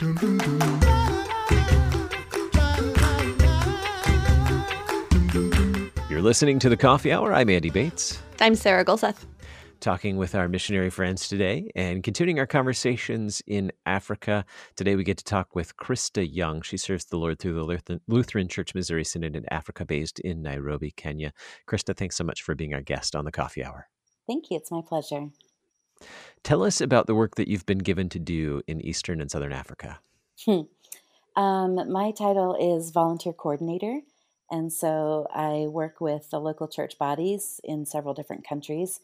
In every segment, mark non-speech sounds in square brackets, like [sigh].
You're listening to the Coffee Hour. I'm Andy Bates. I'm Sarah Gulseth. Talking with our missionary friends today and continuing our conversations in Africa. Today we get to talk with Krista Young. She serves the Lord through the Lutheran Church Missouri Synod in Africa, based in Nairobi, Kenya. Krista, thanks so much for being our guest on the Coffee Hour. Thank you. It's my pleasure. Tell us about the work that you've been given to do in Eastern and Southern Africa. Hmm. Um, my title is volunteer coordinator. And so I work with the local church bodies in several different countries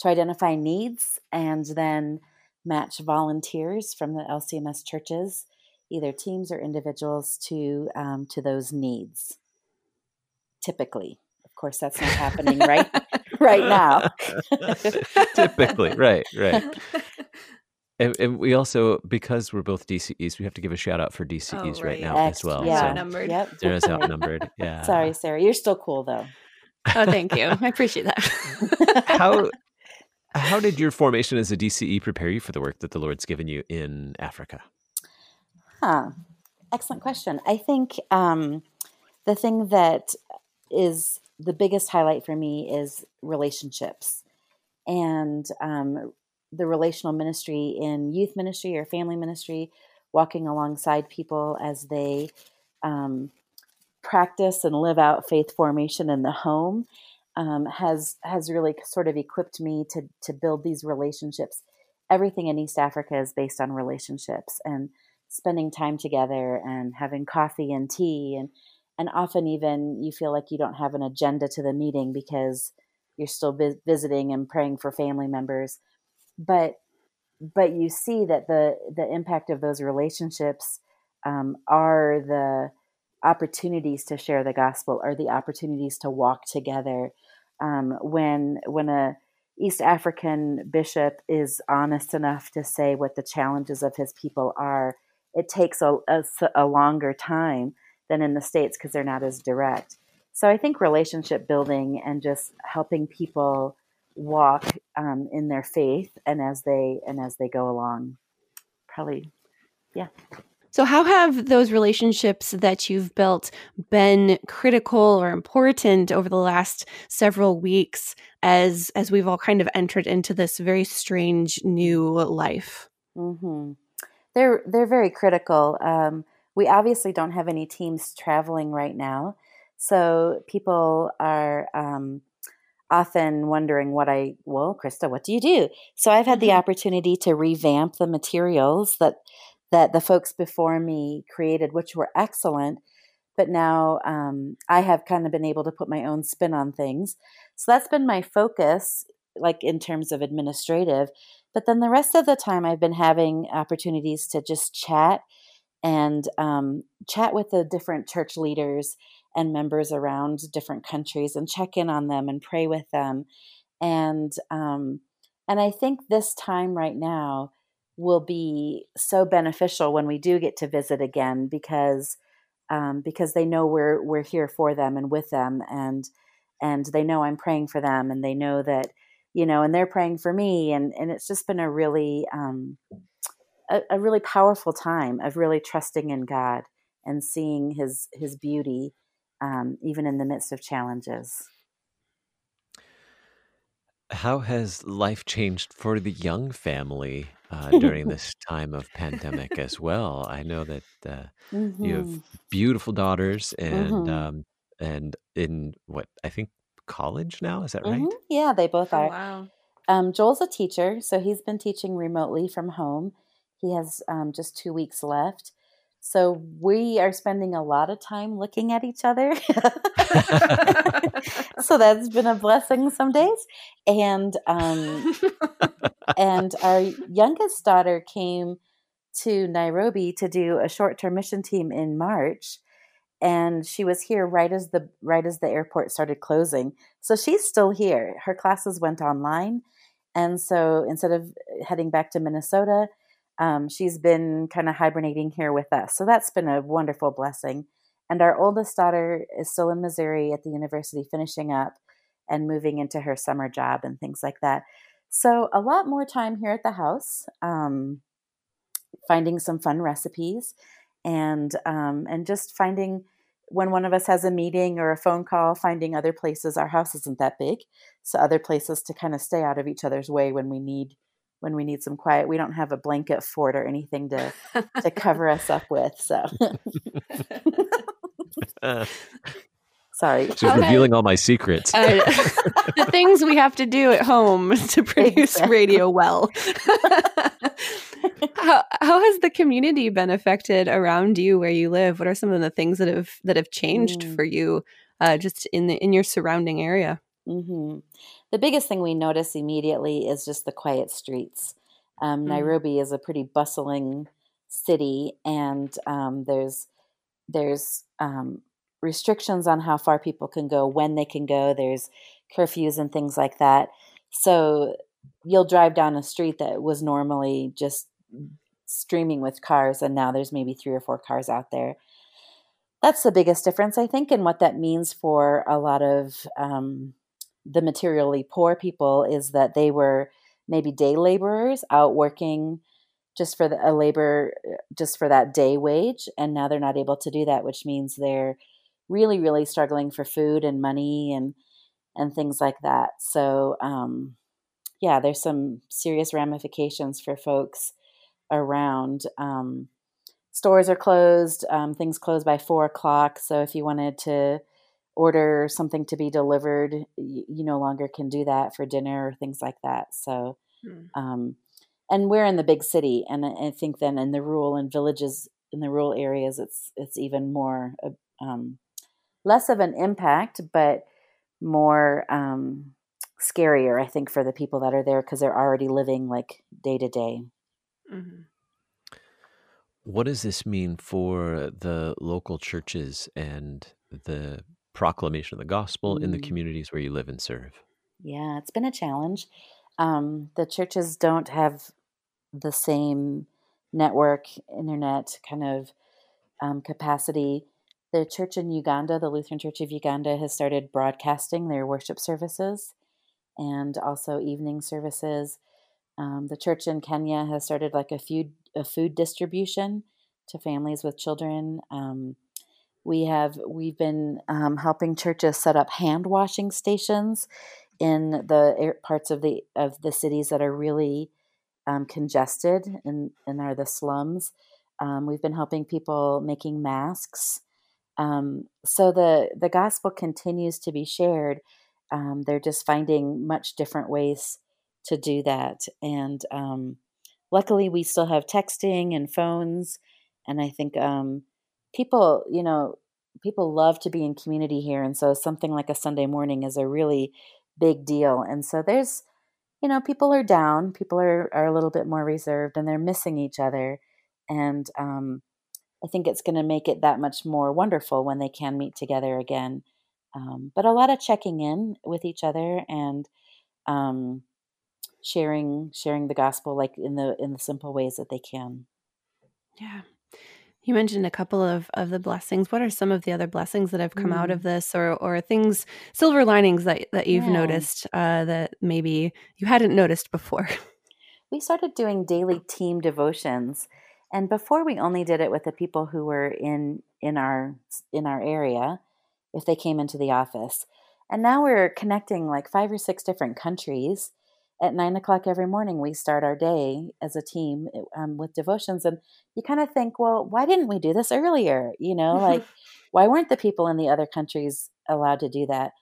to identify needs and then match volunteers from the LCMS churches, either teams or individuals, to um, to those needs. Typically, of course, that's not happening right [laughs] [laughs] right now. [laughs] Typically, right, right. [laughs] And, and, we also, because we're both DCEs, we have to give a shout out for DCEs oh, right. right. now X, as well. Yeah, so outnumbered. Yep. Sarah's outnumbered. Yeah. Sorry, Sarah. You're still cool though. Oh, thank you. I appreciate that. how how did your formation as a DCE prepare you for the work that the Lord's given you in Africa? Huh. Excellent question. I think um, the thing that is the biggest highlight for me is relationships. And um, the relational ministry in youth ministry or family ministry, walking alongside people as they um, practice and live out faith formation in the home, um, has has really sort of equipped me to to build these relationships. Everything in East Africa is based on relationships and spending time together and having coffee and tea and and often even you feel like you don't have an agenda to the meeting because you're still vi- visiting and praying for family members. But but you see that the the impact of those relationships um, are the opportunities to share the gospel or the opportunities to walk together. Um, when when a East African bishop is honest enough to say what the challenges of his people are, it takes a, a, a longer time than in the States because they're not as direct. So I think relationship building and just helping people walk um, in their faith and as they and as they go along probably yeah so how have those relationships that you've built been critical or important over the last several weeks as as we've all kind of entered into this very strange new life mm-hmm. they're they're very critical um, we obviously don't have any teams traveling right now so people are um, often wondering what I, well, Krista, what do you do? So I've had the mm-hmm. opportunity to revamp the materials that that the folks before me created, which were excellent. But now um, I have kind of been able to put my own spin on things. So that's been my focus, like in terms of administrative. But then the rest of the time, I've been having opportunities to just chat and um, chat with the different church leaders and members around different countries and check in on them and pray with them. And um, and I think this time right now will be so beneficial when we do get to visit again because um, because they know we're we're here for them and with them and and they know I'm praying for them and they know that you know and they're praying for me and and it's just been a really um, a, a really powerful time of really trusting in God and seeing His His beauty um, even in the midst of challenges. How has life changed for the Young family uh, during [laughs] this time of pandemic as well? I know that uh, mm-hmm. you have mm-hmm. beautiful daughters and mm-hmm. um, and in what I think college now. Is that right? Mm-hmm. Yeah, they both oh, are. Wow. Um, Joel's a teacher, so he's been teaching remotely from home. He has um, just two weeks left. So we are spending a lot of time looking at each other. [laughs] so that's been a blessing some days. And um, and our youngest daughter came to Nairobi to do a short-term mission team in March and she was here right as the right as the airport started closing. So she's still here. Her classes went online and so instead of heading back to Minnesota, um, she's been kind of hibernating here with us. So that's been a wonderful blessing. And our oldest daughter is still in Missouri at the university, finishing up and moving into her summer job and things like that. So a lot more time here at the house. Um, finding some fun recipes and um, and just finding when one of us has a meeting or a phone call, finding other places. Our house isn't that big, so other places to kind of stay out of each other's way when we need when we need some quiet. We don't have a blanket fort or anything to to [laughs] cover us up with. So Sorry. She's okay. revealing all my secrets. Uh, [laughs] the things we have to do at home [laughs] to produce exactly. radio well. how, how has the community been affected around you where you live? What are some of the things that have that have changed mm. for you uh, just in the in your surrounding area? Mm-hmm. The biggest thing we notice immediately is just the quiet streets. Um, mm. Nairobi is a pretty bustling city, and um, there's there's um, restrictions on how far people can go, when they can go. There's curfews and things like that. So you'll drive down a street that was normally just streaming with cars, and now there's maybe three or four cars out there. That's the biggest difference, I think, and what that means for a lot of um, the materially poor people is that they were maybe day laborers out working just for the, a labor just for that day wage and now they're not able to do that which means they're really really struggling for food and money and and things like that. So um, yeah there's some serious ramifications for folks around um, stores are closed um, things close by four o'clock so if you wanted to order something to be delivered you, you no longer can do that for dinner or things like that so hmm. and we're in the big city and i think then in the rural and villages in the rural areas it's it's even more um, less of an impact, but more um, scarier, I think, for the people that are there because they're already living like day to day. Mm-hmm. What does this mean for the local churches and the proclamation of the gospel mm. in the mm. communities where you live and serve? Yeah, it's been a challenge. Um, the churches don't have the same network, internet kind of um, capacity the church in Uganda, the Lutheran Church of Uganda, has started broadcasting their worship services and also evening services. Um, the church in Kenya has started like a food a food distribution to families with children. Um, we have we've been um, helping churches set up hand washing stations in the parts of the of the cities that are really um, congested and, and are the slums. Um, we've been helping people making masks um, so the the gospel continues to be shared. Um, they're just finding much different ways to do that, and um, luckily we still have texting and phones. And I think people, you know, people love to be in community here, and so something like a Sunday morning is a really big deal. And so there's, you know, people are down, people are are a little bit more reserved, and they're missing each other, and um, I think it's going to make it that much more wonderful when they can meet together again. Um, but a lot of checking in with each other and um, sharing sharing the gospel like in the in the simple ways that they can. Yeah. You mentioned a couple of, of the blessings. What are some of the other blessings that have come mm. out of mm. this, or or things, silver linings that that you've yeah. noticed uh, that maybe you hadn't noticed before? [laughs] We started doing daily team devotions and before we only did it with the people who were in in our in our area, if they came into the office. And now we're connecting like five or six different countries. At nine o'clock every morning, we start our day as a team eh, um, with devotions. And you kind of think, well, why didn't we do this earlier? You know, like, [laughs] why weren't the people in the other countries allowed to do that?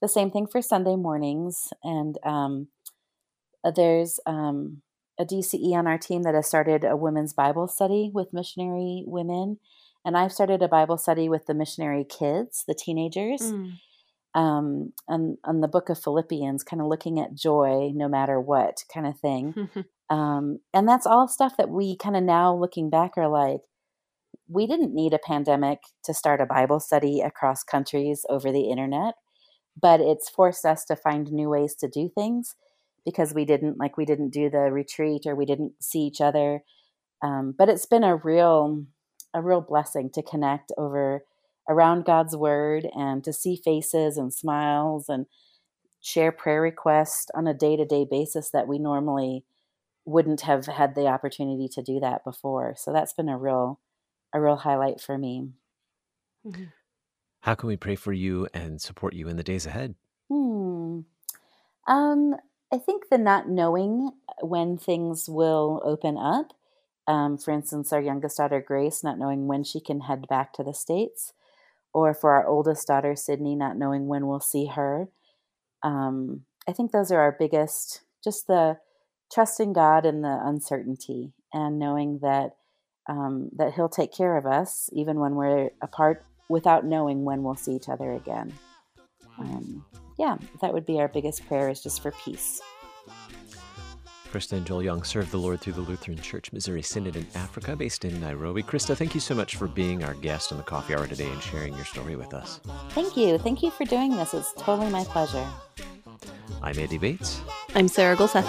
The same thing for Sunday mornings. And um, uh, there's um, a DCE on our team that has started a women's Bible study with missionary women. And I've started a Bible study with the missionary kids, the teenagers, mm. Um, and on the book of Philippians, kind of looking at joy no matter what kind of thing. [laughs] um, and that's all stuff that we kind of now looking back are like, we didn't need a pandemic to start a Bible study across countries over the internet, but it's forced us to find new ways to do things because we didn't like we didn't do the retreat or we didn't see each other um, but it's been a real a real blessing to connect over around god's word and to see faces and smiles and share prayer requests on a day-to-day basis that we normally wouldn't have had the opportunity to do that before. So that's been a real a real highlight for me. Mm-hmm. How can we pray for you and support you in the days ahead? Hmm. Um, I think the not knowing when things will open up. Um, for instance, our youngest daughter, Grace, not knowing when she can head back to the States, or for our oldest daughter, Sydney, not knowing when we'll see her. Um, I think those are our biggest, just the trusting God and the uncertainty and knowing that um, that He'll take care of us even when we're apart without knowing when we'll see each other again. Um, yeah, that would be our biggest prayer is just for peace. Krista and Joel Young serve the Lord through the Lutheran Church Missouri Synod in Africa, based in Nairobi. Krista, thank you so much for being our guest on the coffee hour today and sharing your story with us. Thank you. Thank you for doing this. It's totally my pleasure. I'm Andy Bates. I'm Sarah Gulseth.